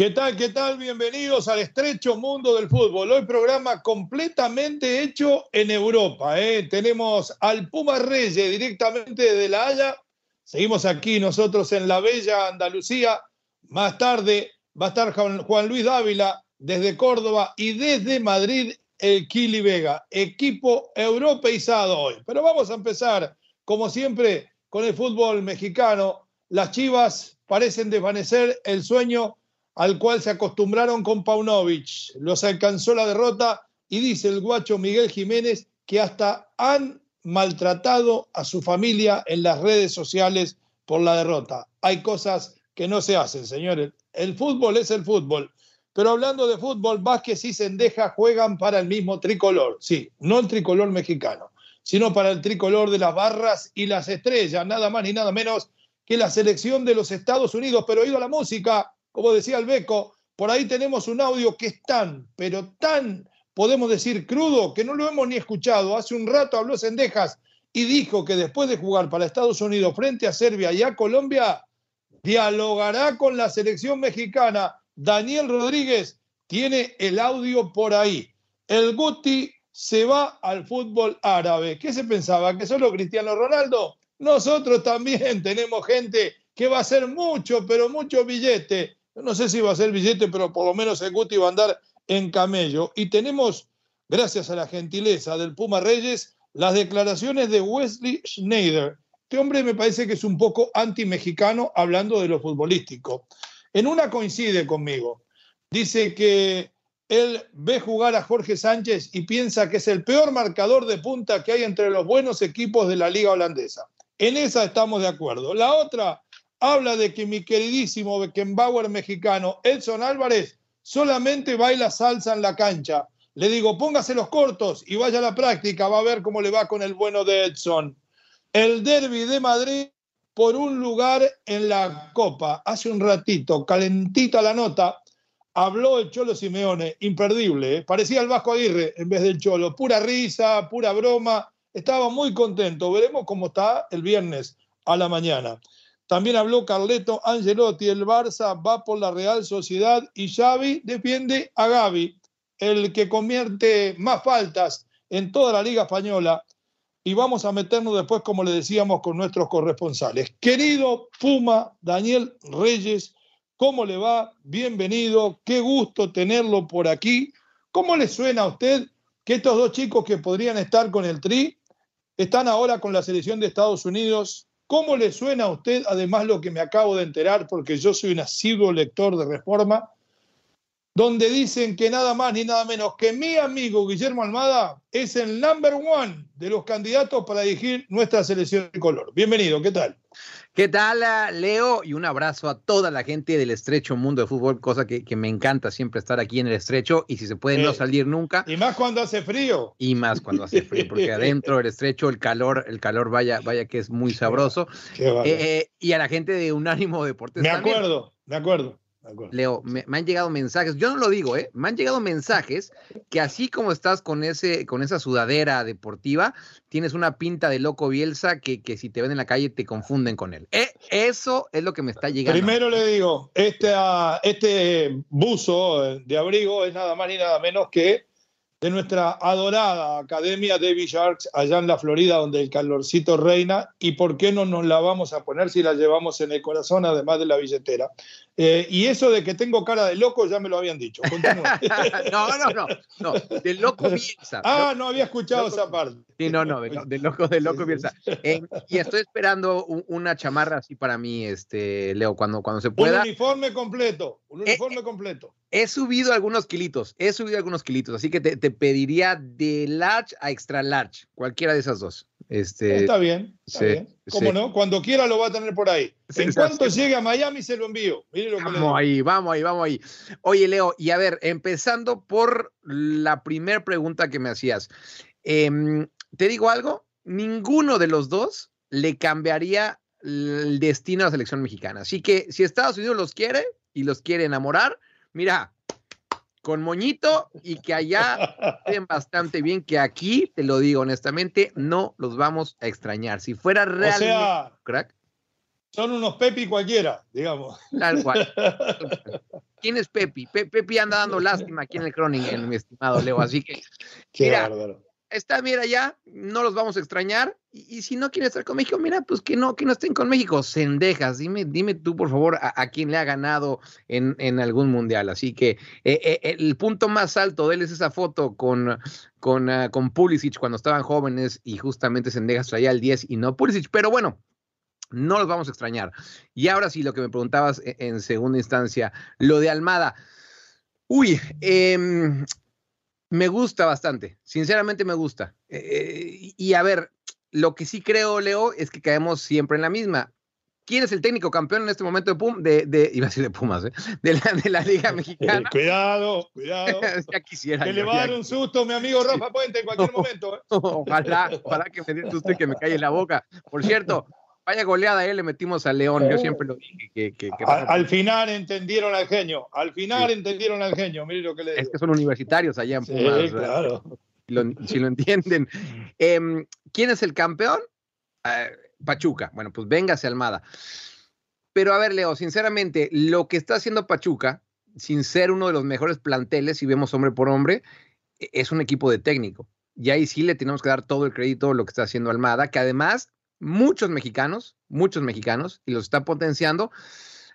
¿Qué tal? ¿Qué tal? Bienvenidos al estrecho mundo del fútbol. Hoy programa completamente hecho en Europa. ¿eh? Tenemos al Puma Reyes directamente de La Haya. Seguimos aquí nosotros en la bella Andalucía. Más tarde va a estar Juan Luis Dávila desde Córdoba y desde Madrid el Kili Vega. Equipo europeizado hoy. Pero vamos a empezar, como siempre, con el fútbol mexicano. Las Chivas parecen desvanecer el sueño al cual se acostumbraron con Paunovic. Los alcanzó la derrota y dice el guacho Miguel Jiménez que hasta han maltratado a su familia en las redes sociales por la derrota. Hay cosas que no se hacen, señores. El fútbol es el fútbol. Pero hablando de fútbol, Vázquez y Sendeja juegan para el mismo tricolor. Sí, no el tricolor mexicano, sino para el tricolor de las barras y las estrellas, nada más ni nada menos que la selección de los Estados Unidos. Pero oído la música, como decía el Beco, por ahí tenemos un audio que es tan, pero tan, podemos decir, crudo, que no lo hemos ni escuchado. Hace un rato habló Sendejas y dijo que después de jugar para Estados Unidos frente a Serbia y a Colombia, dialogará con la selección mexicana. Daniel Rodríguez tiene el audio por ahí. El Guti se va al fútbol árabe. ¿Qué se pensaba? ¿Que solo Cristiano Ronaldo? Nosotros también tenemos gente que va a hacer mucho, pero mucho billete. No sé si va a ser billete, pero por lo menos el Guti va a andar en camello. Y tenemos, gracias a la gentileza del Puma Reyes, las declaraciones de Wesley Schneider. Este hombre me parece que es un poco anti-mexicano hablando de lo futbolístico. En una coincide conmigo. Dice que él ve jugar a Jorge Sánchez y piensa que es el peor marcador de punta que hay entre los buenos equipos de la liga holandesa. En esa estamos de acuerdo. La otra habla de que mi queridísimo Beckenbauer mexicano, Edson Álvarez, solamente baila salsa en la cancha. Le digo, póngase los cortos y vaya a la práctica, va a ver cómo le va con el bueno de Edson. El derby de Madrid por un lugar en la Copa. Hace un ratito, calentita la nota, habló el Cholo Simeone, imperdible, ¿eh? parecía el Vasco Aguirre en vez del Cholo, pura risa, pura broma, estaba muy contento, veremos cómo está el viernes a la mañana. También habló Carleto Angelotti, el Barça va por la Real Sociedad y Xavi defiende a Gaby, el que convierte más faltas en toda la Liga Española. Y vamos a meternos después, como le decíamos, con nuestros corresponsales. Querido Puma Daniel Reyes, ¿cómo le va? Bienvenido, qué gusto tenerlo por aquí. ¿Cómo le suena a usted que estos dos chicos que podrían estar con el Tri están ahora con la selección de Estados Unidos? ¿Cómo le suena a usted, además, lo que me acabo de enterar, porque yo soy un asiduo lector de Reforma, donde dicen que nada más ni nada menos que mi amigo Guillermo Almada es el number one de los candidatos para dirigir nuestra selección de color. Bienvenido, ¿qué tal? ¿Qué tal, ah, Leo? Y un abrazo a toda la gente del estrecho mundo de fútbol, cosa que, que me encanta siempre estar aquí en el estrecho y si se puede no Eh, salir nunca. Y más cuando hace frío. Y más cuando hace frío, porque adentro del estrecho el calor, el calor vaya, vaya que es muy sabroso. Qué. Eh, eh, y a la gente de Unánimo Deportes me también. acuerdo, me acuerdo, me acuerdo. Leo, me, me han llegado mensajes, yo no lo digo, ¿eh? Me han llegado mensajes que así como estás con, ese, con esa sudadera deportiva, tienes una pinta de loco Bielsa que, que si te ven en la calle te confunden con él. Eh, eso es lo que me está llegando. Primero le digo, este, ah, este buzo de abrigo es nada más ni nada menos que de nuestra adorada Academia David Sharks allá en la Florida, donde el calorcito reina. ¿Y por qué no nos la vamos a poner si la llevamos en el corazón, además de la billetera? Eh, y eso de que tengo cara de loco ya me lo habían dicho. No, no, no, no, de loco Bielsa. ah, no había escuchado Loco. esa parte. Sí, no, no, de, lo- de loco, de loco. Eh, y estoy esperando un- una chamarra así para mí, este, Leo, cuando, cuando se Un pueda. uniforme completo, un Eh, uniforme completo. He subido algunos kilitos, he subido algunos kilitos, así que te, te pediría de large a extra large, cualquiera de esas dos. Este, está bien, está sí, bien. ¿Cómo sí. no? Cuando quiera lo va a tener por ahí. En cuanto llegue a Miami se lo envío. Lo que. Vamos ahí, vamos ahí, vamos ahí. Oye, Leo, y a ver, empezando por la primera pregunta que me hacías. Em, Te digo algo, ninguno de los dos le cambiaría el destino a la selección mexicana. Así que si Estados Unidos los quiere y los quiere enamorar, mira, con moñito y que allá estén bastante bien, que aquí, te lo digo honestamente, no los vamos a extrañar. Si fuera O realmente sea, crack, son unos Pepi cualquiera, digamos. tal cual. ¿Quién es Pepi? Pe- Pepi anda dando lástima aquí en el Croningen, mi estimado Leo. Así que Qué Mira, bárbaro. Está, mira, ya, no los vamos a extrañar. Y, si no quieren estar con México, mira, pues que no, que no estén con México. Cendejas, dime, dime tú, por favor, a, quién le ha ganado en, en algún mundial. Así que eh, eh, el punto más alto de él es esa foto con, con, ah, con Pulisic cuando estaban jóvenes y justamente Cendejas traía el 10 y no Pulisic. Pero bueno, no los vamos a extrañar. Y ahora sí, lo que me preguntabas e- en segunda instancia, lo de Almada. Uy, em, me gusta bastante, sinceramente me gusta. Eh, y- a ver, lo que sí creo, Leo, es que caemos siempre en la misma. ¿Quién es el técnico campeón en este momento de Pum? De, de- iba a decir de Pumas, ¿eh? De la, de la Liga Eh, Mexicana. cuidado, cuidado. ya quisiera. Que yo, le va a dar un susto mi amigo Rafa Puente en cualquier momento. ¿eh? Ojalá, ojalá que me dé susto y que me calle la boca. Por cierto, vaya goleada, eh, le metimos a León. Yo siempre lo dije que, que- que- Al, al final entendieron al genio. Al final entendieron al genio. Mire lo que le es digo. que son universitarios allá en Sí, Pumas. ¿verdad? claro. si lo, si lo entienden. Em, ¿Quién es el campeón? Eh, Pachuca. Bueno, pues véngase Almada. Pero a ver, Leo, sinceramente, lo que está haciendo Pachuca, sin ser uno de los mejores planteles, si vemos hombre por hombre, e- es un equipo de técnico. Y ahí sí le tenemos que dar todo el crédito a lo que está haciendo Almada, que además muchos mexicanos, muchos mexicanos, y los está potenciando.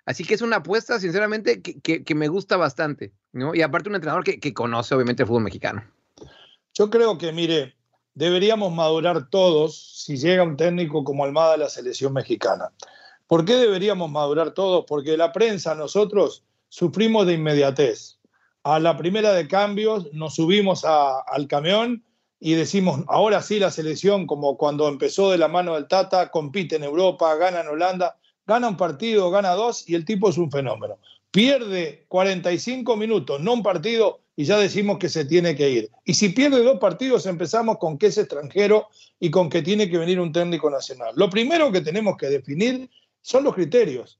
Así que es una apuesta, sinceramente, que, que- que me gusta bastante, ¿no? Y aparte un entrenador que, que conoce obviamente el fútbol mexicano. Yo creo que, mire, deberíamos madurar todos si llega un técnico como Almada a la selección mexicana. ¿Por qué deberíamos madurar todos? Porque la prensa, nosotros sufrimos de inmediatez. A la primera de cambios nos subimos a- al camión y decimos, ahora sí la selección, como cuando empezó de la mano del Tata, compite en Europa, gana en Holanda, gana un partido, gana dos y el tipo es un fenómeno. Pierde 45 minutos, no un partido, y ya decimos que se tiene que ir. Y si pierde dos partidos, empezamos con que es extranjero y con que tiene que venir un técnico nacional. Lo primero que tenemos que definir son los criterios.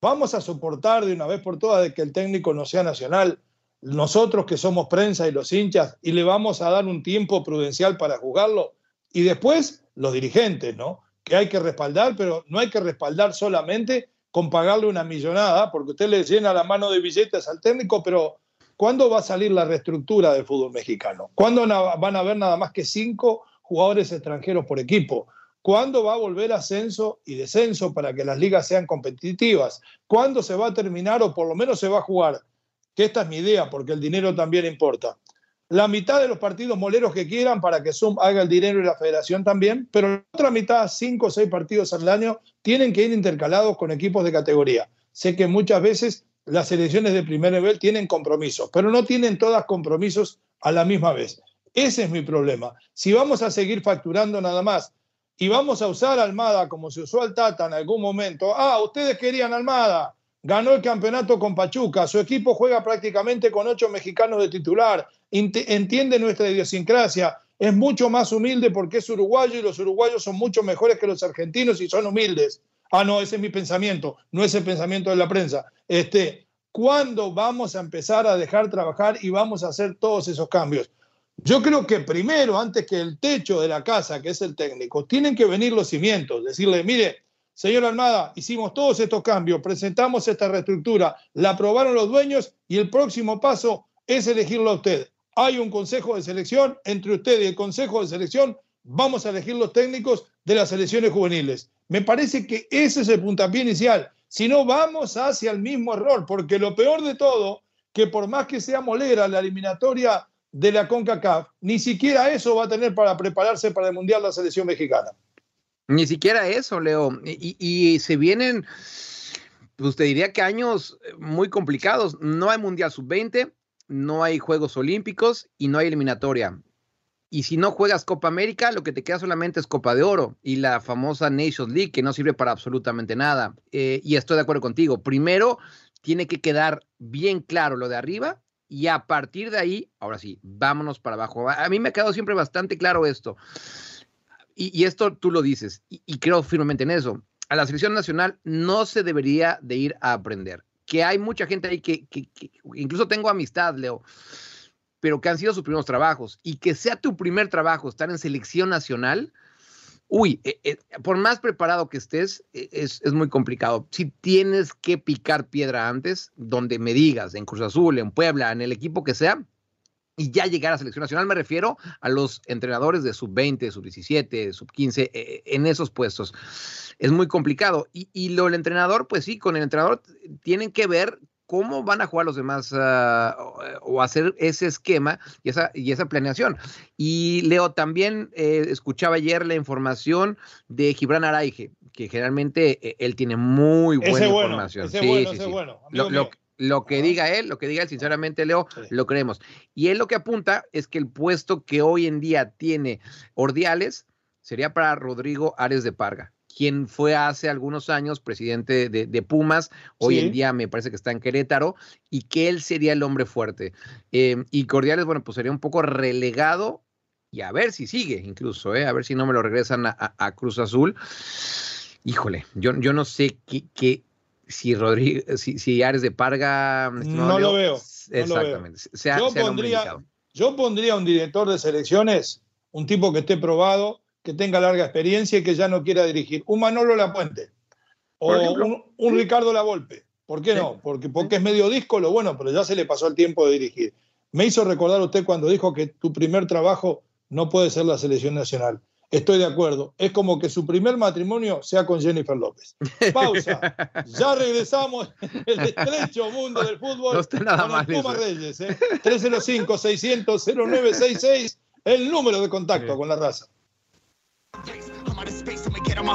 Vamos a soportar de una vez por todas de que el técnico no sea nacional, nosotros que somos prensa y los hinchas, y le vamos a dar un tiempo prudencial para jugarlo. Y después los dirigentes, ¿no? Que hay que respaldar, pero no hay que respaldar solamente con pagarle una millonada, porque usted le llena la mano de billetes al técnico, pero ¿cuándo va a salir la reestructura del fútbol mexicano? ¿Cuándo van a haber nada más que cinco jugadores extranjeros por equipo? ¿Cuándo va a volver ascenso y descenso para que las ligas sean competitivas? ¿Cuándo se va a terminar o por lo menos se va a jugar? Que esta es mi idea, porque el dinero también importa. La mitad de los partidos moleros que quieran para que Zoom haga el dinero y la federación también, pero la otra mitad, cinco o seis partidos al año, tienen que ir intercalados con equipos de categoría. Sé que muchas veces las selecciones de primer nivel tienen compromisos, pero no tienen todas compromisos a la misma vez. Ese es mi problema. Si vamos a seguir facturando nada más y vamos a usar Almada como se usó al Tata en algún momento, ah, ustedes querían Almada, ganó el campeonato con Pachuca, su equipo juega prácticamente con ocho mexicanos de titular, ent- entiende nuestra idiosincrasia, es mucho más humilde porque es uruguayo y los uruguayos son mucho mejores que los argentinos y son humildes. Ah, no, ese es mi pensamiento, no es el pensamiento de la prensa. Este, ¿Cuándo vamos a empezar a dejar trabajar y vamos a hacer todos esos cambios? Yo creo que primero, antes que el techo de la casa, que es el técnico, tienen que venir los cimientos, decirle, mire, señor Almada, hicimos todos estos cambios, presentamos esta reestructura, la aprobaron los dueños y el próximo paso es elegirlo a usted. Hay un consejo de selección, entre usted y el consejo de selección vamos a elegir los técnicos de las selecciones juveniles. Me parece que ese es el puntapié inicial. Si no, vamos hacia el mismo error, porque lo peor de todo, que por más que sea molera la eliminatoria de la CONCACAF, ni siquiera eso va a tener para prepararse para el Mundial la selección mexicana. Ni siquiera eso, Leo. Y, y se vienen, pues te diría que años muy complicados. No hay Mundial Sub-20, no hay Juegos Olímpicos y no hay eliminatoria. y si no juegas Copa América, lo que te queda solamente es Copa de Oro y la famosa Nations League, que no sirve para absolutamente nada. Eh, y estoy de acuerdo contigo. Primero, tiene que quedar bien claro lo de arriba y a partir de ahí, ahora sí, vámonos para abajo. A mí me ha quedado siempre bastante claro esto. Y, esto tú lo dices, y, creo firmemente en eso. A la selección nacional no se debería de ir a aprender. Que hay mucha gente ahí que, incluso tengo amistad, Leo, pero que han sido sus primeros trabajos y que sea tu primer trabajo estar en selección nacional, uy, eh, eh, por más preparado que estés, eh, es, muy complicado. Si tienes que picar piedra antes, donde me digas, en Cruz Azul, en Puebla, en el equipo que sea, y ya llegar a selección nacional, me refiero a los entrenadores de sub-20, sub-17, sub-15, en esos puestos. Es muy complicado. Y, y lo del entrenador, pues sí, con el entrenador tienen que ver cómo van a jugar los demás ah, o hacer ese esquema y esa, y esa planeación. Y Leo, también eh, escuchaba ayer la información de Gibran Araige, que generalmente eh, él tiene muy buena información. sí, sí, bueno. Lo, que diga él, lo que diga él, sinceramente, Leo, lo creemos. Y él lo que apunta es que el puesto que hoy en día tiene Ordiales sería para Rodrigo Ares de Parga quien fue hace algunos años presidente de, Pumas, hoy en día me parece que está en Querétaro, y que él sería el hombre fuerte. Em, y Cordiales, bueno, pues sería un poco relegado, y a ver si sigue incluso, ¿eh? a ver si no me lo regresan a, Cruz Azul. Híjole, yo, yo no sé qué, si Rodrigo, si, Ares de Parga. No lo veo. Exactamente. yo, pondría, yo pondría un director de selecciones, un tipo que esté probado, que tenga larga experiencia y que ya no quiera dirigir. Un Manolo Lapuente o un, un, Ricardo Lavolpe. ¿Por qué no? Porque, porque es medio disco, lo bueno, pero ya se le pasó el tiempo de dirigir. Me hizo recordar usted cuando dijo que tu primer trabajo no puede ser la selección nacional. Estoy de acuerdo. Es como que su primer matrimonio sea con Jennifer López. Pausa. Ya regresamos el estrecho mundo del fútbol no nada con el Puma Reyes. ¿eh? 305-600-0966, el número de contacto con la raza. I'm out of space, I'ma get on my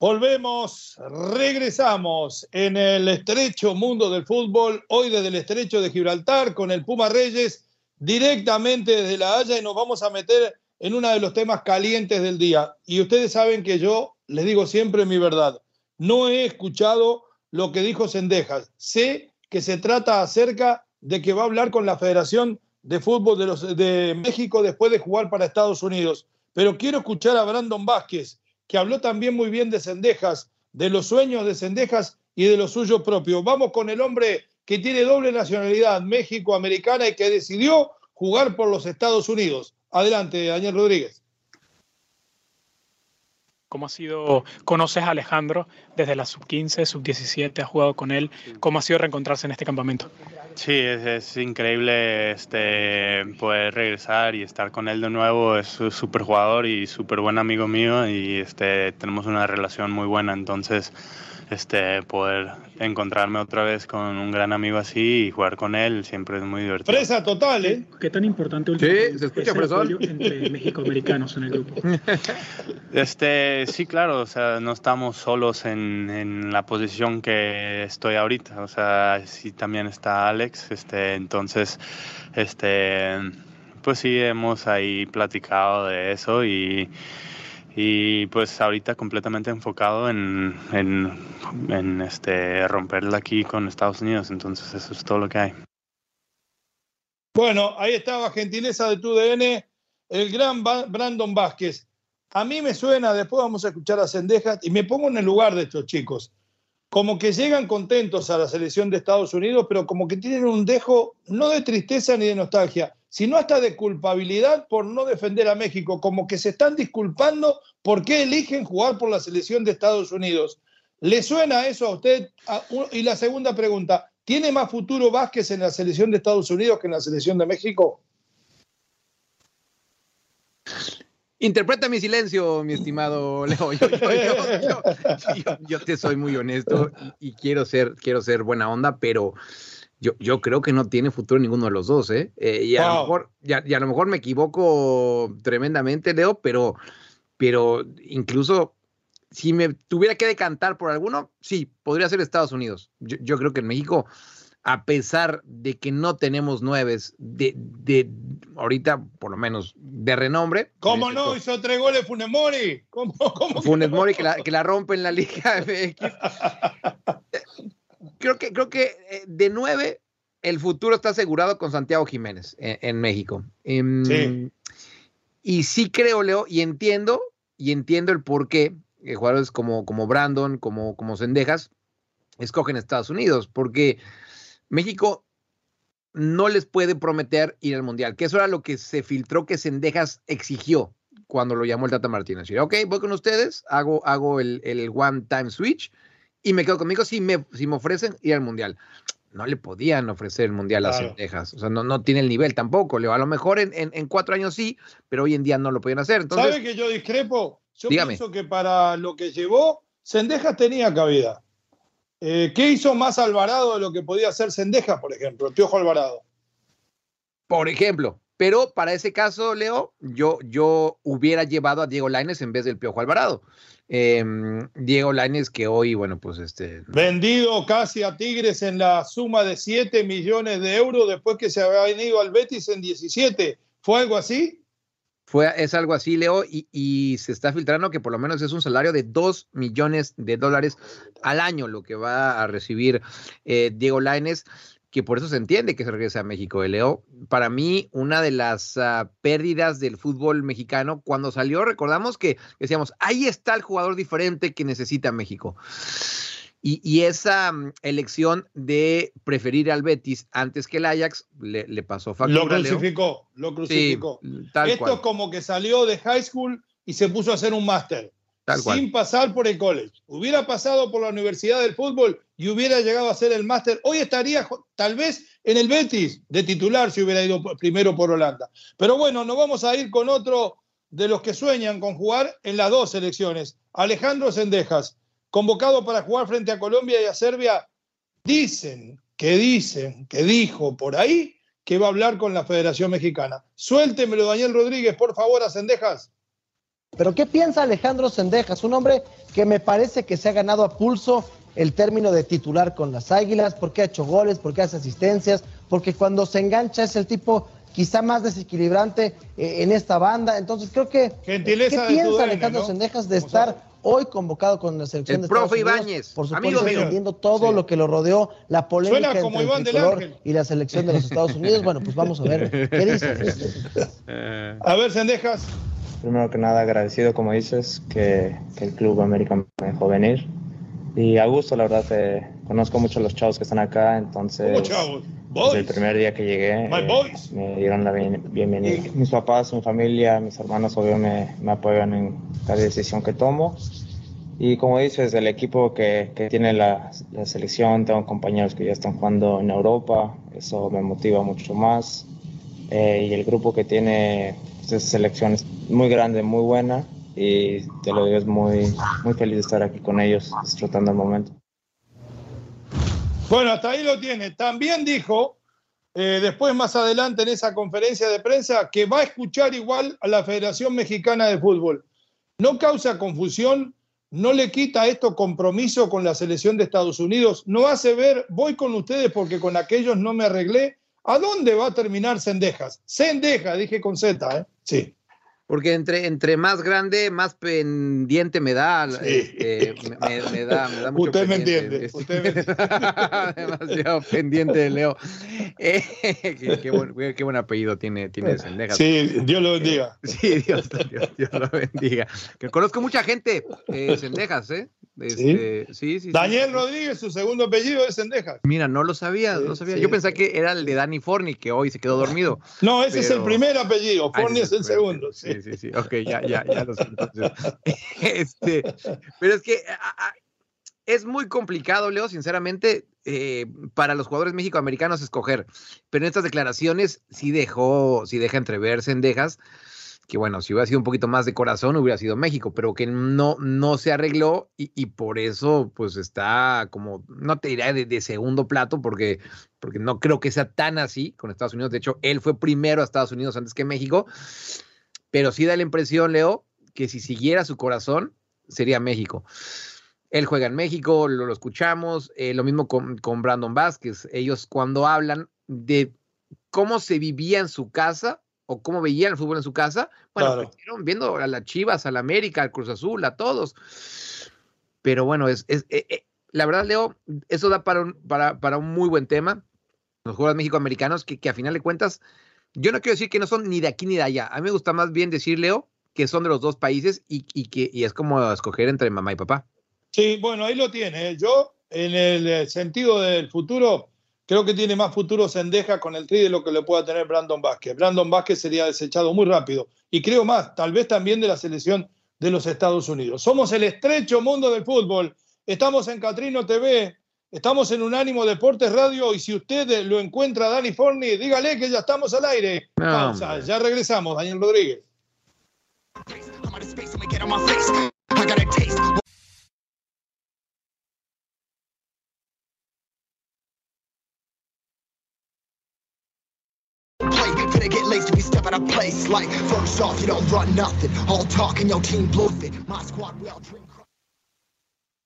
Volvemos, regresamos en el estrecho mundo del fútbol, hoy desde el estrecho de Gibraltar con el Puma Reyes, directamente desde La Haya y nos vamos a meter en uno de los temas calientes del día. Y ustedes saben que yo les digo siempre mi verdad. No he escuchado lo que dijo Sendejas. Sé que se trata acerca de que va a hablar con la Federación de Fútbol de, México después de jugar para Estados Unidos. Pero quiero escuchar a Brandon Vázquez, que habló también muy bien de Sendejas, de los sueños de Sendejas y de lo suyo propio. Vamos con el hombre que tiene doble nacionalidad, México-americana, y que decidió jugar por los Estados Unidos. Adelante, Daniel Rodríguez. ¿Cómo ha sido, conoces a Alejandro desde la sub-15, sub-17, has jugado con él? ¿Cómo ha sido reencontrarse en este campamento? Sí, es, increíble este, poder regresar y estar con él de nuevo. Es un súper jugador y súper buen amigo mío y este, tenemos una relación muy buena. Entonces, este, poder encontrarme otra vez con un gran amigo así y jugar con él siempre es muy divertido. Presa total, ¿eh? ¿Qué tan importante sí, se escucha es el entre mexicoamericanos en el grupo? Este, sí, claro, o sea, no estamos solos en, en, la posición que estoy ahorita, o sea, sí también está Alex, este, entonces, este, pues sí, hemos ahí platicado de eso y y pues ahorita completamente enfocado en, en, este, romperla aquí con Estados Unidos, entonces eso es todo lo que hay. Bueno, ahí estaba, gentileza de tu DN, el gran Brandon Vázquez. A mí me suena, después vamos a escuchar a Sendejas y me pongo en el lugar de estos chicos. Como que llegan contentos a la selección de Estados Unidos, pero como que tienen un dejo no de tristeza ni de nostalgia, sino hasta de culpabilidad por no defender a México, como que se están disculpando por qué eligen jugar por la selección de Estados Unidos. ¿Le suena eso a usted? Y la segunda pregunta, ¿tiene más futuro Vázquez en la selección de Estados Unidos que en la selección de México? Interpreta mi silencio, mi estimado Leo. Yo, te soy muy honesto y, quiero, ser, quiero ser buena onda, pero yo, yo creo que no tiene futuro ninguno de los dos, ¿eh? eh y, a lo mejor, y, a, lo mejor me equivoco tremendamente, Leo, pero, pero incluso si me tuviera que decantar por alguno, sí, podría ser Estados Unidos. Yo, creo que en México, a pesar de que no tenemos nueves de, de ahorita, por lo menos, de renombre. ¿Cómo no? Hizo tres goles Funes Mori. ¿Cómo, cómo Funes Mori que la, que la rompe en la Liga MX. creo que, creo que eh, de nueve, el futuro está asegurado con Santiago Jiménez en, México. Em, sí. Y sí creo, Leo, y entiendo, y entiendo el por qué eh, jugadores como, como Brandon, como, como Sendejas, escogen Estados Unidos, porque México no les puede prometer ir al Mundial, que eso era lo que se filtró que Sendejas exigió cuando lo llamó el Tata Martínez. Ok, voy con ustedes, hago, hago el, el one-time switch y me quedo conmigo si me, si me ofrecen ir al Mundial. No le podían ofrecer el Mundial a Sendejas, o sea, no, no tiene el nivel tampoco. A lo mejor en, en, cuatro años sí, pero hoy en día no lo podían hacer. Entonces, ¿Sabe que yo discrepo? Yo pienso que para lo que llevó, Sendejas tenía cabida. Eh, ¿Qué hizo más Alvarado de lo que podía hacer Sendejas, por ejemplo, el Piojo Alvarado? Por ejemplo, pero para ese caso, Leo, yo, yo hubiera llevado a Diego Laines en vez del Piojo Alvarado. Em, Diego Laines que hoy, bueno, pues este... Vendido casi a Tigres en la suma de 7 millones de euros después que se había venido al Betis en 17. ¿Fue algo así? es algo así, Leo, y, se está filtrando que por lo menos es un salario de 2 millones de dólares al año lo que va a recibir eh, Diego Laines, que por eso se entiende que se regresa a México. Eh, Leo, para mí, una de las ah, pérdidas del fútbol mexicano, cuando salió, recordamos que decíamos, ahí está el jugador diferente que necesita México. Y, esa mm, elección de preferir al Betis antes que el Ajax le, pasó factura. Lo crucificó, lo crucificó. Esto es como que salió de high school y se puso a hacer un máster. Sin pasar por el college. Hubiera pasado por la Universidad del Fútbol y hubiera llegado a hacer el máster. Hoy estaría tal vez en el Betis de titular si hubiera ido primero por Holanda. Pero bueno, nos vamos a ir con otro de los que sueñan con jugar en las dos selecciones. Alejandro Sendejas convocado para jugar frente a Colombia y a Serbia, dicen, que dicen, que dijo por ahí que va a hablar con la Federación Mexicana. Suéltemelo, Daniel Rodríguez, por favor, a Sendejas. Pero ¿qué piensa Alejandro Sendejas? Un hombre que me parece que se ha ganado a pulso el término de titular con las Águilas, porque ha hecho goles, porque hace asistencias, porque cuando se engancha es el tipo quizá más desequilibrante eh, en esta banda. Entonces creo que ¿qué piensa Alejandro Sendejas de estar hoy convocado con la selección el de profe Ibáñez, por supuesto entendiendo todo lo que lo rodeó, la polémica entre el tricolor y la selección de los Estados Unidos. Bueno, pues vamos a ver qué dice. a ver, Sendejas. Primero que nada, agradecido, como dices, que, que el Club América me dejó venir. Y a gusto, la verdad, eh, conozco mucho a los chavos que están acá, entonces... chavos? Desde el primer día que llegué, eh, me dieron la bienvenida. Mis papás, mi familia, mis hermanos, obvio, me, me, apoyan en cada decisión que tomo. Y como dices, el equipo que, que tiene la, la, selección, tengo compañeros que ya están jugando en Europa, eso me motiva mucho más. Eh, y el grupo que tiene pues, selección es muy grande, muy buena y te lo digo, es muy, muy feliz de estar aquí con ellos, disfrutando el momento. Bueno, hasta ahí lo tiene. También dijo, eh, después más adelante en esa conferencia de prensa, que va a escuchar igual a la Federación Mexicana de Fútbol. No causa confusión, no le quita esto compromiso con la selección de Estados Unidos, no hace ver, voy con ustedes porque con aquellos no me arreglé. ¿A dónde va a terminar Sendejas? Sendejas, dije con Z, ¿eh? Sí porque entre, entre más grande, más pendiente me da. Este, me, da, me da mucho Usted me entiende. Este, usted me entiende. Demasiado pendiente de Leo. Eh, qué, buen, qué, buen, apellido tiene, tiene Sendejas. Sí, Dios lo bendiga. Sí, Dios, Dios, Dios lo bendiga. Que conozco mucha gente, eh, Sendejas, ¿eh? Este, sí, sí, Daniel Rodríguez, su segundo apellido es Sendejas. Mira, no lo sabía, no sabía. Yo pensé que era el de Danny Forni, que hoy se quedó dormido. No, ese es el primer apellido, Forni es el segundo. Sí, sí, sí. Ok, ya, ya, ya lo sé. este, pero es que es muy complicado, Leo, sinceramente, eh, para los jugadores mexicoamericanos escoger. Pero en estas declaraciones sí dejó, sí deja entrever Sendejas que bueno, si hubiera sido un poquito más de corazón hubiera sido México, pero que no, no se arregló y, por eso pues está como, no te diré de, segundo plato porque, porque no creo que sea tan así con Estados Unidos. De hecho, él fue primero a Estados Unidos antes que México, pero sí da la impresión, Leo, que si siguiera su corazón sería México. Él juega en México, lo, escuchamos, eh, lo mismo con, con Brandon Vázquez. Ellos cuando hablan de cómo se vivía en su casa, o cómo veían el fútbol en su casa, bueno, viendo a las Chivas, a la América, al Cruz Azul, a todos. Pero bueno, es, es eh, eh, la verdad, Leo, eso da para un, para, para un muy buen tema. Los jugadores mexicoamericanos, que, que a final de cuentas, yo no quiero decir que no son ni de aquí ni de allá. A mí me gusta más bien decir, Leo, que son de los dos países y, y que y es como escoger entre mamá y papá. Sí, bueno, ahí lo tiene. Yo, en el sentido del futuro, Creo que tiene más futuro Sendeja con el tri de lo que le pueda tener Brandon Vázquez. Brandon Vázquez sería desechado muy rápido. Y creo más, tal vez también de la selección de los Estados Unidos. Somos el estrecho mundo del fútbol. Estamos en Catrino TV, estamos en Unánimo Deportes Radio y si usted lo encuentra Dani Forni, dígale que ya estamos al aire. ya regresamos, Daniel Rodríguez.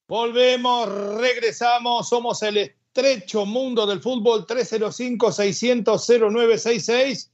Volvemos, regresamos, somos el estrecho mundo del fútbol 305-600-0966.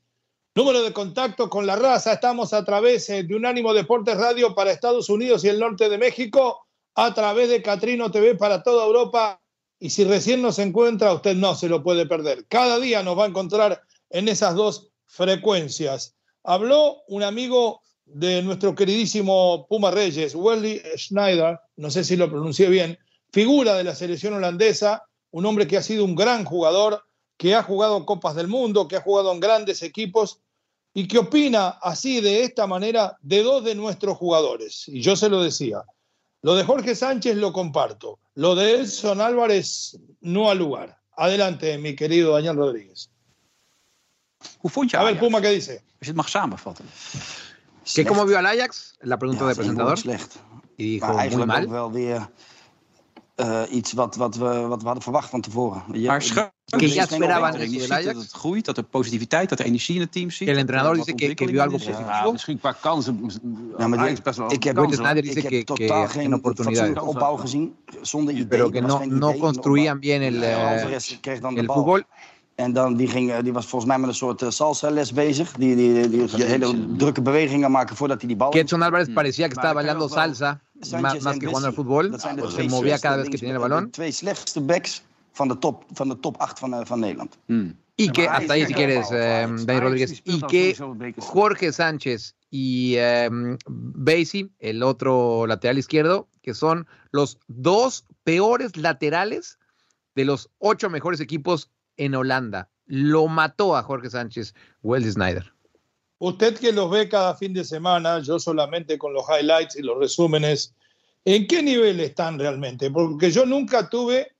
Número de contacto con la raza, estamos a través eh, de Unánimo Deportes Radio para Estados Unidos y el norte de México, a través de Catrino TV para toda Europa. Y si recién nos encuentra, usted no se lo puede perder. Cada día nos va a encontrar en esas dos frecuencias. Habló un amigo de nuestro queridísimo Puma Reyes, Welly Schneider, no sé si lo pronuncié bien, figura de la selección holandesa, un hombre que ha sido un gran jugador, que ha jugado Copas del Mundo, que ha jugado en grandes equipos y que opina así, de esta manera, de dos de nuestros jugadores. Y yo se lo decía, lo de Jorge Sánchez lo comparto, lo de Elson Álvarez no al lugar. Adelante, mi querido Daniel Rodríguez. Hoe vond je A ver, Puma, ¿qué dice? Als je het mag samenvatten. ¿Qué, ¿Cómo vio al Ajax? La pregunta ja, de presentador. slecht. Y dijo, maar eigenlijk ook wel weer uh, iets wat, wat, we, wat we hadden verwacht van tevoren. Je, maar que ya esperaban je ziet dat het groeit, dat er positiviteit, dat er energie in het team zit. El entrenador dice que, que vio algo positivo. Ja, misschien qua kansen. Ja, maar die, best wel ik heb, kansen. ik heb que, totaal que geen fatsoenlijke opbouw gezien, zonder idee. Pero que no, no construían bien el, el, el fútbol. En dan, die, ging, die was volgens mij met een soort uh, salsa-les bezig. Die, die, die, die hele drukke bewegingen maken voordat hij die bal... Ketson Álvarez parecía que estaba bailando salsa, más, más que jugando al fútbol. Se movía cada vez que tenía el balón. De twee slechtste backs van de top, van de top 8 van, van Nederland. Mm. Y que, hasta ahí si quieres, eh, Dani Rodríguez, y que Jorge Sánchez y eh, Basie, el otro lateral izquierdo, que son los dos peores laterales de los ocho mejores equipos en Holanda. Lo mató a Jorge Sánchez, Wells Snyder. Usted que los ve cada fin de semana, yo solamente con los highlights y los resúmenes, ¿en qué nivel están realmente? Porque yo nunca tuve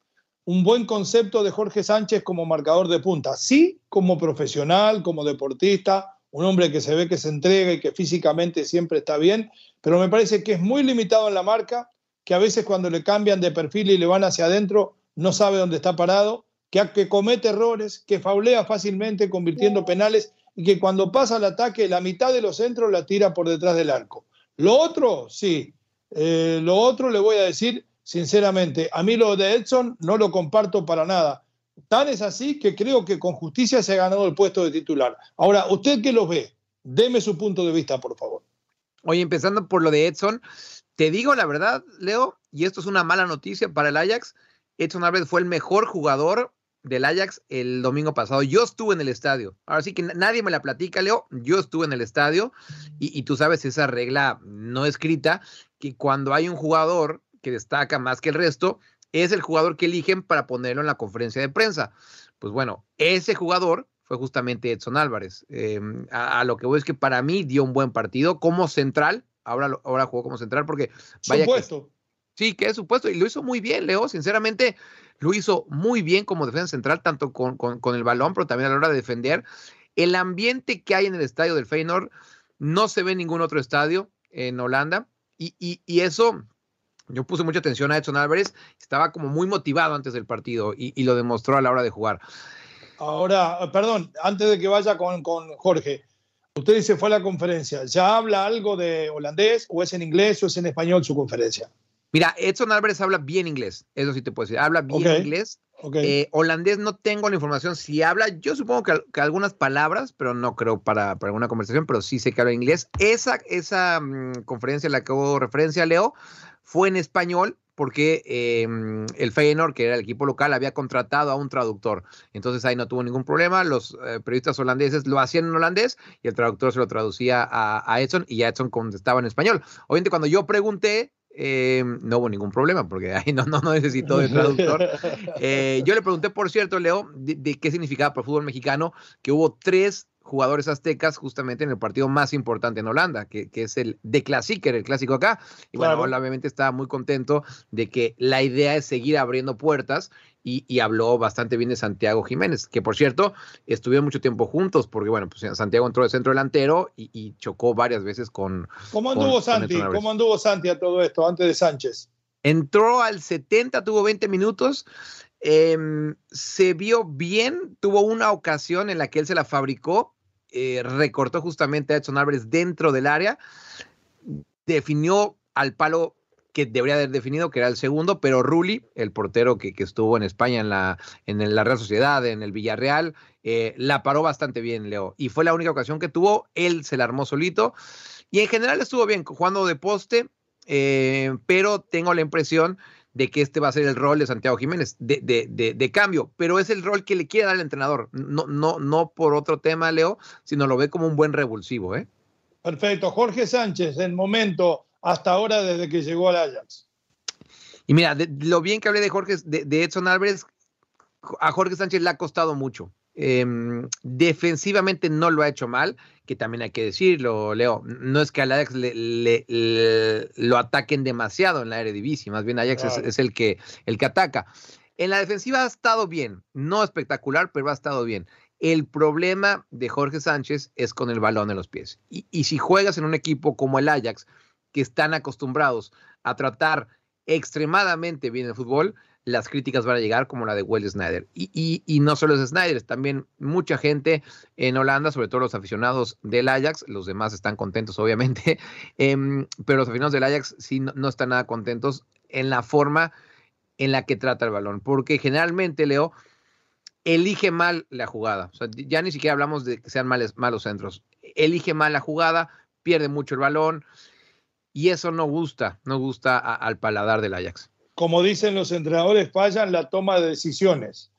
un buen concepto de Jorge Sánchez como marcador de punta. Sí, como profesional, como deportista, un hombre que se ve que se entrega y que físicamente siempre está bien, pero me parece que es muy limitado en la marca, que a veces cuando le cambian de perfil y le van hacia adentro, no sabe dónde está parado que, comete errores, que faulea fácilmente convirtiendo penales y que cuando pasa el ataque la mitad de los centros la tira por detrás del arco. Lo otro, sí, eh, lo otro le voy a decir sinceramente, a mí lo de Edson no lo comparto para nada. Tan es así que creo que con justicia se ha ganado el puesto de titular. Ahora, usted que lo ve, deme su punto de vista, por favor. Oye, empezando por lo de Edson, te digo la verdad, Leo, y esto es una mala noticia para el Ajax, Edson Álvarez fue el mejor jugador del Ajax el domingo pasado. Yo estuve en el estadio. Ahora sí que nadie me la platica, Leo. Yo estuve en el estadio y, tú sabes esa regla no escrita que cuando hay un jugador que destaca más que el resto, es el jugador que eligen para ponerlo en la conferencia de prensa. Pues bueno, ese jugador fue justamente Edson Álvarez. Em, a, lo que voy es que para mí dio un buen partido como central. Ahora, ahora jugó como central porque supuesto. Sí, que es supuesto. Y lo hizo muy bien, Leo. Sinceramente, lo hizo muy bien como defensa central, tanto con, con el balón, pero también a la hora de defender. El ambiente que hay en el estadio del Feyenoord no se ve en ningún otro estadio en Holanda. Y, y, eso, yo puse mucha atención a Edson Álvarez, estaba como muy motivado antes del partido y, lo demostró a la hora de jugar. Ahora, perdón, antes de que vaya con, con Jorge, usted dice fue a la conferencia, ¿ya habla algo de holandés o es en inglés o es en español su conferencia? Mira, Edson Álvarez habla bien inglés, eso sí te puedo decir, habla bien inglés. Eh, holandés no tengo la información si habla, yo supongo que, algunas palabras, pero no creo para, para, alguna conversación, pero sí sé que habla inglés. Esa, esa mm, conferencia a la que hago referencia, Leo, fue en español porque em, el Feyenoord, que era el equipo local, había contratado a un traductor. Entonces ahí no tuvo ningún problema. Los eh, periodistas holandeses lo hacían en holandés y el traductor se lo traducía a, a Edson y ya Edson contestaba en español. Obviamente cuando yo pregunté, eh, no hubo ningún problema porque ahí no, no, no necesitó de traductor. Eh, yo le pregunté, por cierto, Leo, de, qué significaba para el fútbol mexicano que hubo tres jugadores aztecas justamente en el partido más importante en Holanda, que, que es el de Clasiker, el clásico acá. Y bueno, obviamente estaba muy contento de que la idea es seguir abriendo puertas y, habló bastante bien de Santiago Jiménez, que por cierto estuvieron mucho tiempo juntos, porque bueno, pues Santiago entró de centro delantero y, chocó varias veces con. ¿Cómo anduvo Santi? ¿Cómo anduvo Santi a todo esto antes de Sánchez? Entró al 70, tuvo 20 minutos. Em, se vio bien, tuvo una ocasión en la que él se la fabricó, eh, recortó justamente a Edson Álvarez dentro del área, definió al palo que debería haber definido, que era el segundo, pero Rulli, el portero que, estuvo en España en la, en la Real Sociedad, en el Villarreal, eh, la paró bastante bien, Leo. Y fue la única ocasión que tuvo, él se la armó solito. Y en general estuvo bien, jugando de poste, eh, pero tengo la impresión de que este va a ser el rol de Santiago Jiménez, de, de, de, cambio, pero es el rol que le quiere dar el entrenador, no, no, no por otro tema, Leo, sino lo ve como un buen revulsivo. ¿eh? Perfecto. Jorge Sánchez, en momento hasta ahora desde que llegó al Ajax. Y mira, lo bien que hablé de Jorge, de, Edson Álvarez, a Jorge Sánchez le ha costado mucho. Em, defensivamente no lo ha hecho mal, que también hay que decirlo, Leo. No es que al Ajax le, lo ataquen demasiado en la Eredivisie, más bien Ajax es, el, que, el que ataca. En la defensiva ha estado bien, no espectacular, pero ha estado bien. El problema de Jorge Sánchez es con el balón en los pies. Y, y si juegas en un equipo como el Ajax, que están acostumbrados a tratar extremadamente bien el fútbol, las críticas van a llegar como la de Will Snyder. Y, y, no solo es Snyder, también mucha gente en Holanda, sobre todo los aficionados del Ajax, los demás están contentos obviamente, em, pero los aficionados del Ajax sí no, están nada contentos en la forma en la que trata el balón, porque generalmente, Leo, elige mal la jugada. O sea, ya ni siquiera hablamos de que sean malos centros. Elige mal la jugada, pierde mucho el balón, y eso no gusta, no gusta al paladar del Ajax. Como dicen los entrenadores, fallan la toma de decisiones.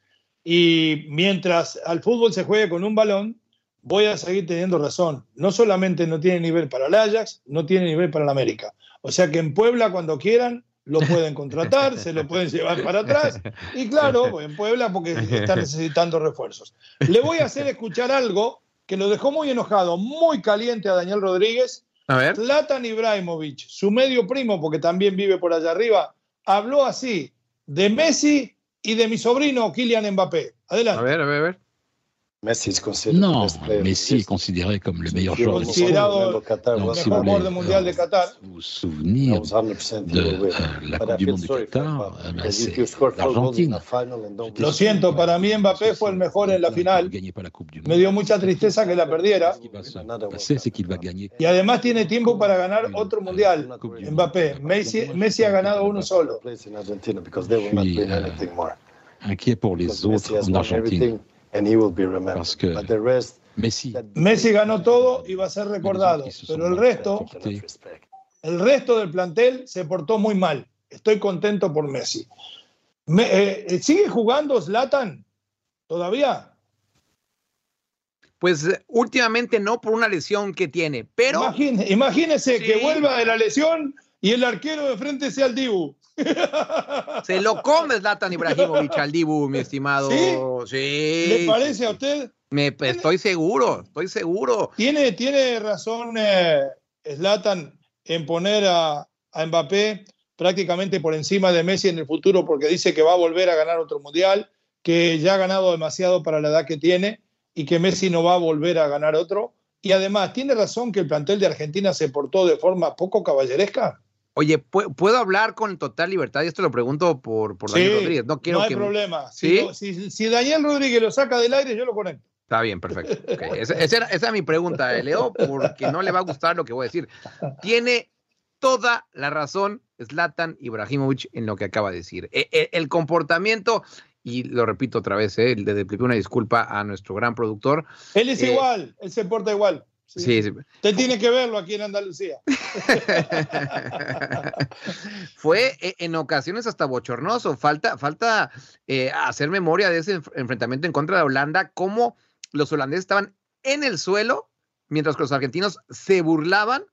Y mientras al fútbol se juegue con un balón, voy a seguir teniendo razón. No solamente no tiene nivel para el Ajax, no tiene nivel para el América. O sea que en Puebla, cuando quieran, lo pueden contratar, se lo pueden llevar para atrás. Y claro, en Puebla porque está necesitando refuerzos. Le voy a hacer escuchar algo que lo dejó muy enojado, muy caliente a Daniel Rodríguez a ver. Zlatan Ibrahimovic, su medio primo, porque también vive por allá arriba, habló así de Messi y de mi sobrino Kylian Mbappé. Adelante. A ver, a ver, a ver. Messi non, Messi est considéré comme le meilleur joueur du monde. Donc, si vous voulez de vous souvenir de euh, la Coupe du Monde de Qatar, ben, c'est l'Argentine. Lo siento, para mí Mbappé fue el mejor en la final. Me dio mucha tristeza que la perdiera. Y además tiene tiempo para ganar otro mundial. Mbappé, Messi, Messi ha ganado uno solo. Puis, euh, inquiet pour les autres en Argentine. Parce que Messi, Messi ganó todo y va a ser recordado, pero el resto, el resto del plantel se portó muy mal. Estoy contento por Messi. Eh, eh, ¿Sigue jugando Zlatan todavía? Pues eh, últimamente no por una lesión que tiene, pero... imagínese que vuelva de la lesión y el arquero de frente sea el Dibu. Se lo come Zlatan Ibrahimovic al Dibu, mi estimado. ¿Sí? ¿Le parece a usted? Me, estoy seguro, estoy seguro. Tiene, tiene razón eh, Zlatan en poner a, a Mbappé prácticamente por encima de Messi en el futuro porque dice que va a volver a ganar otro mundial, que ya ha ganado demasiado para la edad que tiene y que Messi no va a volver a ganar otro. Y además, ¿tiene razón que el plantel de Argentina se portó de forma poco caballeresca? Oye, ¿puedo hablar con total libertad? Y esto lo pregunto por, por Daniel Rodríguez. No, quiero no hay problema. Si, Daniel Rodríguez lo saca del aire, yo lo conecto. Está bien, perfecto. Esa, era, esa, es mi pregunta, eh, Leo, porque no le va a gustar lo que voy a decir. Tiene toda la razón Zlatan Ibrahimovic en lo que acaba de decir. E, e, el comportamiento y lo repito otra vez, ¿eh? le una disculpa a nuestro gran productor. Él es eh, igual, él se porta igual. Sí, sí. Usted tiene que verlo aquí en Andalucía. Fue e, en ocasiones hasta bochornoso. Falta, falta eh, hacer memoria de ese enfrentamiento en contra de Holanda, cómo los holandeses estaban en el suelo, mientras que los argentinos se burlaban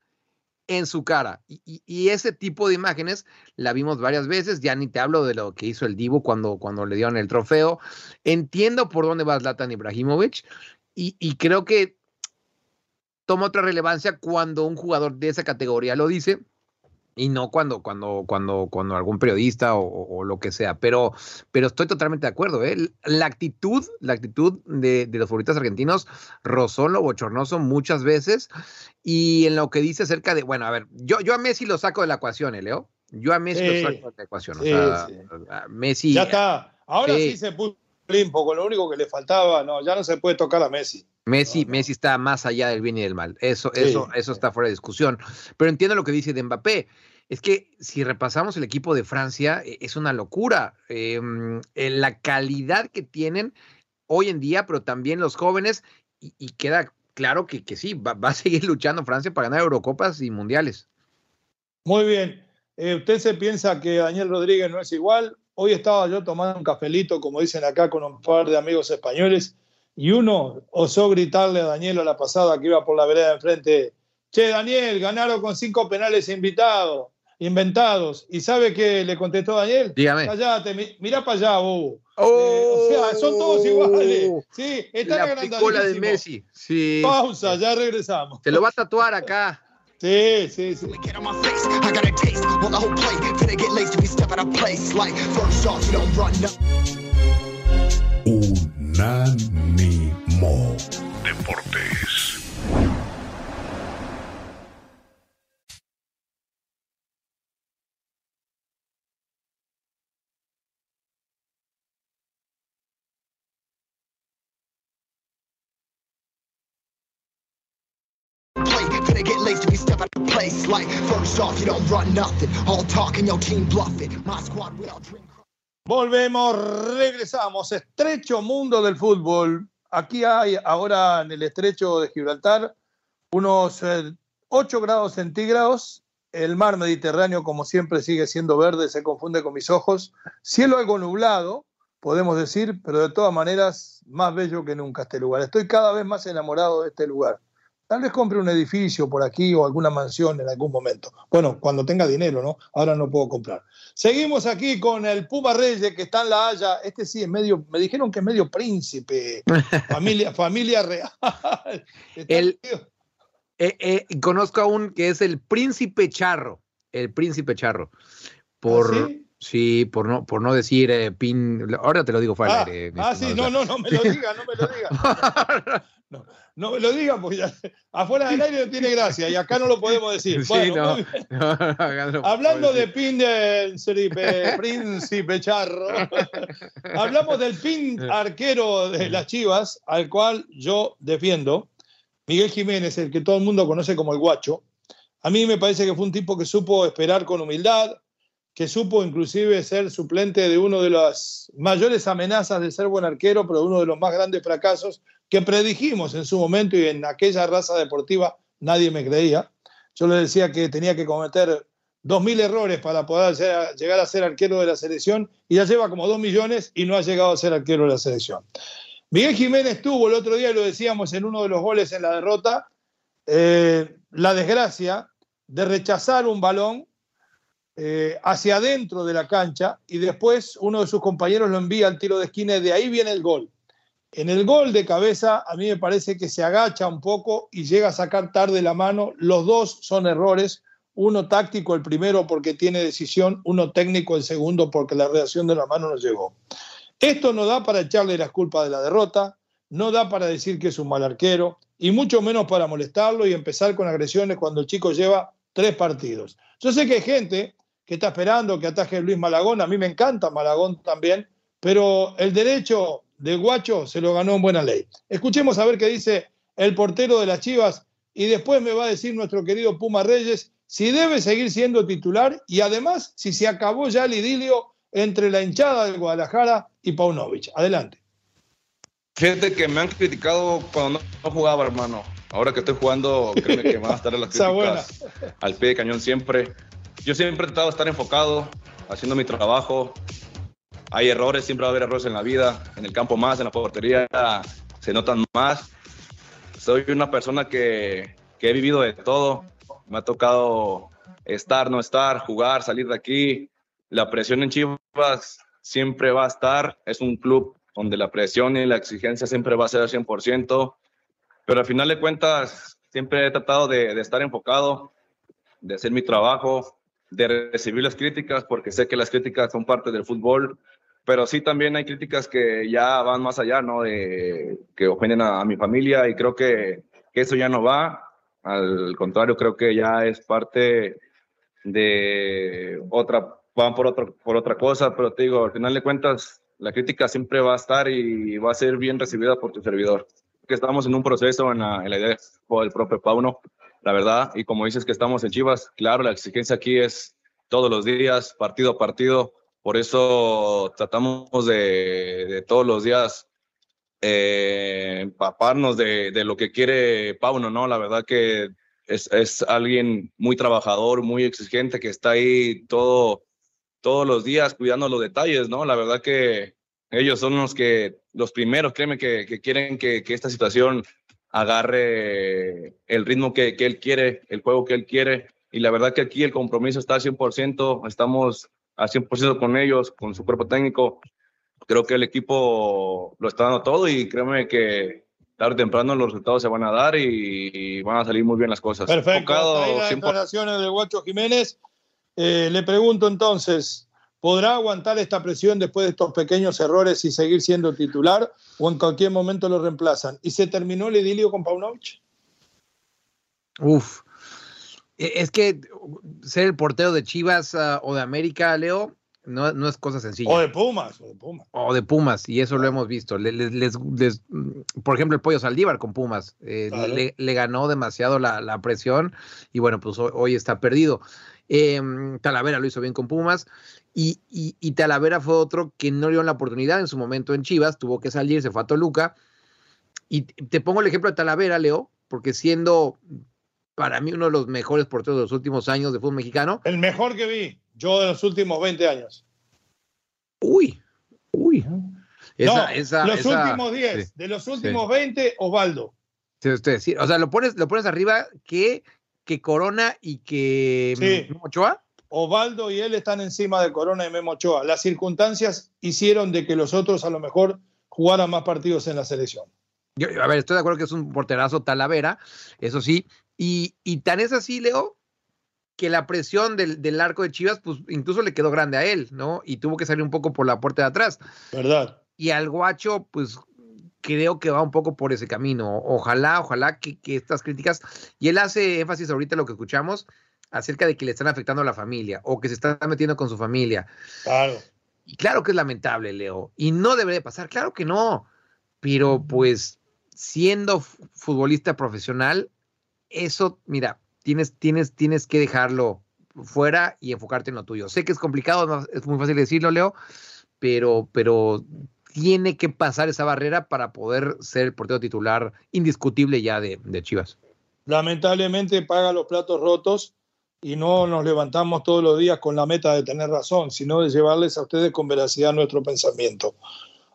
en su cara. Y, ese tipo de imágenes la vimos varias veces. Ya ni te hablo de lo que hizo el Divo cuando, cuando le dieron el trofeo. Entiendo por dónde va Zlatan Ibrahimovic y, y creo que toma otra relevancia cuando un jugador de esa categoría lo dice y no cuando, cuando, cuando, cuando algún periodista o, lo que sea. Pero, pero estoy totalmente de acuerdo. ¿eh? La actitud, la actitud de, los futbolistas argentinos rozó lo bochornoso muchas veces. Y en lo que dice acerca de, bueno, a ver, yo, yo a Messi lo saco de la ecuación, ¿eh, Leo? Yo a Messi lo saco de la ecuación. o sea, Messi. Ya está. Ahora sí se puso limpo con lo único que le faltaba. No, ya no se puede tocar a Messi. Messi, Messi está más allá del bien y del mal. Eso, eso, eso está fuera de discusión. Pero entiendo lo que dice de Mbappé. Es que si repasamos el equipo de Francia, e, es una locura. Em, la calidad que tienen hoy en día, pero también los jóvenes, y, queda claro que, que sí, va, a seguir luchando Francia para ganar Eurocopas y Mundiales. Muy bien. Eh, ¿Usted se piensa que Daniel Rodríguez no es igual? Hoy estaba yo tomando un cafelito, como dicen acá, con un par de amigos españoles y uno osó gritarle a Daniel a la pasada que iba por la vereda de enfrente, che, Daniel, ganaron con cinco penales invitados, inventados. ¿Y sabe qué le contestó Daniel? Dígame. Callate, mira para allá, bobo. Eh, o sea, son todos iguales. Sí, está la de Messi. Sí. Pausa, ya regresamos. Se lo va a tatuar acá. Sí, sí, sí. Unánimo Volvemos, regresamos. Estrecho mundo del fútbol. Aquí hay ahora en el estrecho de Gibraltar unos 8 eh, grados centígrados. El mar Mediterráneo, como siempre, sigue siendo verde, se confunde con mis ojos. Cielo algo nublado, podemos decir, pero de todas maneras, más bello que nunca este lugar. Estoy cada vez más enamorado de este lugar. Tal vez compre un edificio por aquí o alguna mansión en algún momento. Bueno, cuando tenga dinero, ¿no? Ahora no puedo comprar. Seguimos aquí con el Puma Reyes que está en La Haya. Este sí es medio, me dijeron que es medio príncipe, familia, familia real. El, eh, eh, conozco a un que es el príncipe charro, el príncipe charro. Por, ¿Ah, sí? por no, por no decir eh, pin. Ahora te lo digo fuera. Ah, ah sí, no, no, no me lo diga, no me lo diga. No, no me lo diga porque afuera del aire no tiene gracia y acá no lo podemos decir. Bueno, Hablando de pin del príncipe charro, hablamos del pin arquero de las Chivas, al cual yo defiendo. Miguel Jiménez, el que todo el mundo conoce como el guacho. A mí me parece que fue un tipo que supo esperar con humildad, que supo inclusive ser suplente de uno de las mayores amenazas de ser buen arquero, pero uno de los más grandes fracasos que predijimos en su momento y en aquella raza deportiva nadie me creía. Yo le decía que tenía que cometer dos mil errores para poder llegar a ser arquero de la selección y ya lleva como dos millones y no ha llegado a ser arquero de la selección. Miguel Jiménez tuvo el otro día, lo decíamos en uno de los goles en la derrota, eh, la desgracia de rechazar un balón eh, hacia adentro de la cancha y después uno de sus compañeros lo envía al tiro de esquina y de ahí viene el gol. En el gol de cabeza a mí me parece que se agacha un poco y llega a sacar tarde la mano. Los dos son errores, uno táctico el primero porque tiene decisión, uno técnico el segundo porque la reacción de la mano no llegó. Esto no da para echarle las culpas de la derrota, no da para decir que es un mal arquero y mucho menos para molestarlo y empezar con agresiones cuando el chico lleva tres partidos. Yo sé que hay gente que está esperando que ataje Luis Malagón. A mí me encanta Malagón también, pero el derecho de Guacho se lo ganó en buena ley. Escuchemos a ver qué dice el portero de las Chivas y después me va a decir nuestro querido Puma Reyes si debe seguir siendo titular y además si se acabó ya el idilio entre la hinchada del Guadalajara y Paunovic. Adelante. Fíjate que me han criticado cuando no, jugaba, hermano. Ahora que estoy jugando, creo que van a estar las críticas al pie de cañón siempre yo siempre he tratado de estar enfocado, haciendo mi trabajo. Hay errores, siempre va a haber errores en la vida, en el campo más, en la portería se notan más. Soy una persona que, que he vivido de todo. Me ha tocado estar, no estar, jugar, salir de aquí. La presión en Chivas siempre va a estar. Es un club donde la presión y la exigencia siempre va a ser al 100%. Pero al final de cuentas, siempre he tratado de, de estar enfocado, de hacer mi trabajo, de recibir las críticas, porque sé que las críticas son parte del fútbol, pero sí también hay críticas que ya van más allá, ¿no? De, que ofenden a, mi familia y creo que, eso ya no va. Al contrario, creo que ya es parte de otra, van por, otro, por otra cosa, pero te digo, al final de cuentas, la crítica siempre va a estar y va a ser bien recibida por tu servidor. Que estamos en un proceso en la, en la idea del propio Pauno la verdad. Y como dices que estamos en Chivas, claro, la exigencia aquí es todos los días, partido a partido. Por eso tratamos de, todos los días eh, empaparnos de, de, lo que quiere Pauno, ¿no? La verdad que es, es, alguien muy trabajador, muy exigente, que está ahí todo, todos los días cuidando los detalles, ¿no? La verdad que ellos son los que, los primeros, créeme, que, que quieren que, que, esta situación agarre el ritmo que, que, él quiere, el juego que él quiere. Y la verdad que aquí el compromiso está al 100%, estamos al 100% con ellos, con su cuerpo técnico. Creo que el equipo lo está dando todo y créeme que tarde o temprano los resultados se van a dar y, van a salir muy bien las cosas. Perfecto. las declaraciones de Guacho Jiménez. Eh, le pregunto entonces, ¿Podrá aguantar esta presión después de estos pequeños errores y seguir siendo titular o en cualquier momento lo reemplazan? ¿Y se terminó el idilio con Paunovic? Uf, e, es que ser el portero de Chivas uh, o de América, Leo, no, no, es cosa sencilla. O de Pumas, o de Pumas. O de Pumas, y eso lo hemos visto. Les, les, por ejemplo, el Pollo Saldívar con Pumas, eh, le, le, ganó demasiado la, la, presión y bueno, pues hoy, está perdido. Eh, Talavera lo hizo bien con Pumas. Y, y, Talavera fue otro que no le dio la oportunidad en su momento en Chivas, tuvo que salir, se fue a Toluca. Y te pongo el ejemplo de Talavera, Leo, porque siendo para mí uno de los mejores porteros de los últimos años de fútbol mexicano. El mejor que vi, yo de los últimos 20 años. Uy, uy. Esa, los últimos 10, de los últimos 20, Osvaldo. Sí, o sea, lo pones, lo pones arriba que, que Corona y que Ochoa. Osvaldo y él están encima de Corona y Memo Ochoa. Las circunstancias hicieron de que los otros a lo mejor jugaran más partidos en la selección. Yo, a ver, estoy de acuerdo que es un porterazo Talavera, eso sí. Y, y tan es así, Leo, que la presión del, del, arco de Chivas, pues incluso le quedó grande a él, ¿no? Y tuvo que salir un poco por la puerta de atrás. ¿Verdad? Y al guacho, pues creo que va un poco por ese camino. Ojalá, ojalá que, que estas críticas, y él hace énfasis ahorita en lo que escuchamos, acerca de que le están afectando a la familia o que se está metiendo con su familia. Claro. Y claro que es lamentable, Leo. Y no debería pasar, claro que no. Pero pues siendo futbolista profesional, eso, mira, tienes, tienes, tienes que dejarlo fuera y enfocarte en lo tuyo. Sé que es complicado, es muy fácil decirlo, Leo, pero, pero tiene que pasar esa barrera para poder ser el portero titular indiscutible ya de, de Chivas. Lamentablemente paga los platos rotos y no nos levantamos todos los días con la meta de tener razón, sino de llevarles a ustedes con veracidad nuestro pensamiento.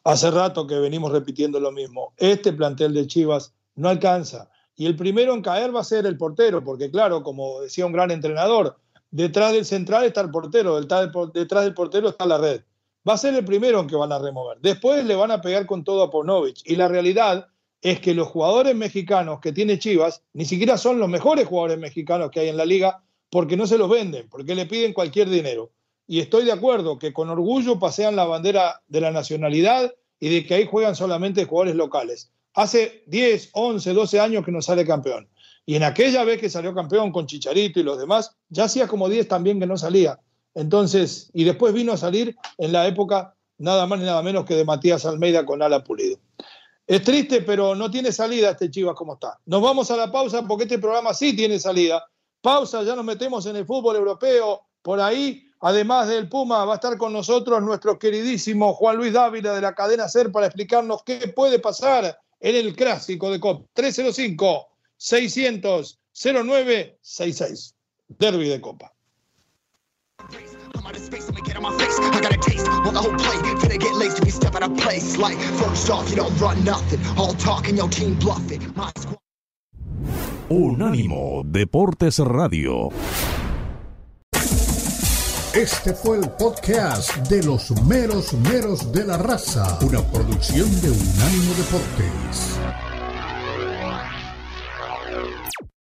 Hace rato que venimos repitiendo lo mismo. Este plantel de Chivas no alcanza. Y el primero en caer va a ser el portero, porque claro, como decía un gran entrenador, detrás del central está el portero, detrás del portero está la red. Va a ser el primero que van a remover. Después le van a pegar con todo a Ponovich. Y la realidad es que los jugadores mexicanos que tiene Chivas ni siquiera son los mejores jugadores mexicanos que hay en la liga porque no se los venden, porque le piden cualquier dinero. Y estoy de acuerdo que con orgullo pasean la bandera de la nacionalidad y de que ahí juegan solamente jugadores locales. Hace 10, 11, 12 años que no sale campeón. Y en aquella vez que salió campeón con Chicharito y los demás, ya hacía como 10 también que no salía. Entonces, y después vino a salir en la época nada más ni nada menos que de Matías Almeida con Ala Pulido. Es triste, pero no tiene salida este Chivas como está. Nos vamos a la pausa porque este programa sí tiene salida. Pausa, ya nos metemos en el fútbol europeo. Por ahí, además del Puma, va a estar con nosotros nuestro queridísimo Juan Luis Dávila de la cadena SER para explicarnos qué puede pasar en el clásico de COP. 305 600 0966. Derby de Copa. Unánimo Deportes Radio. Este fue el podcast de los meros meros de la raza, una producción de Unánimo Deportes.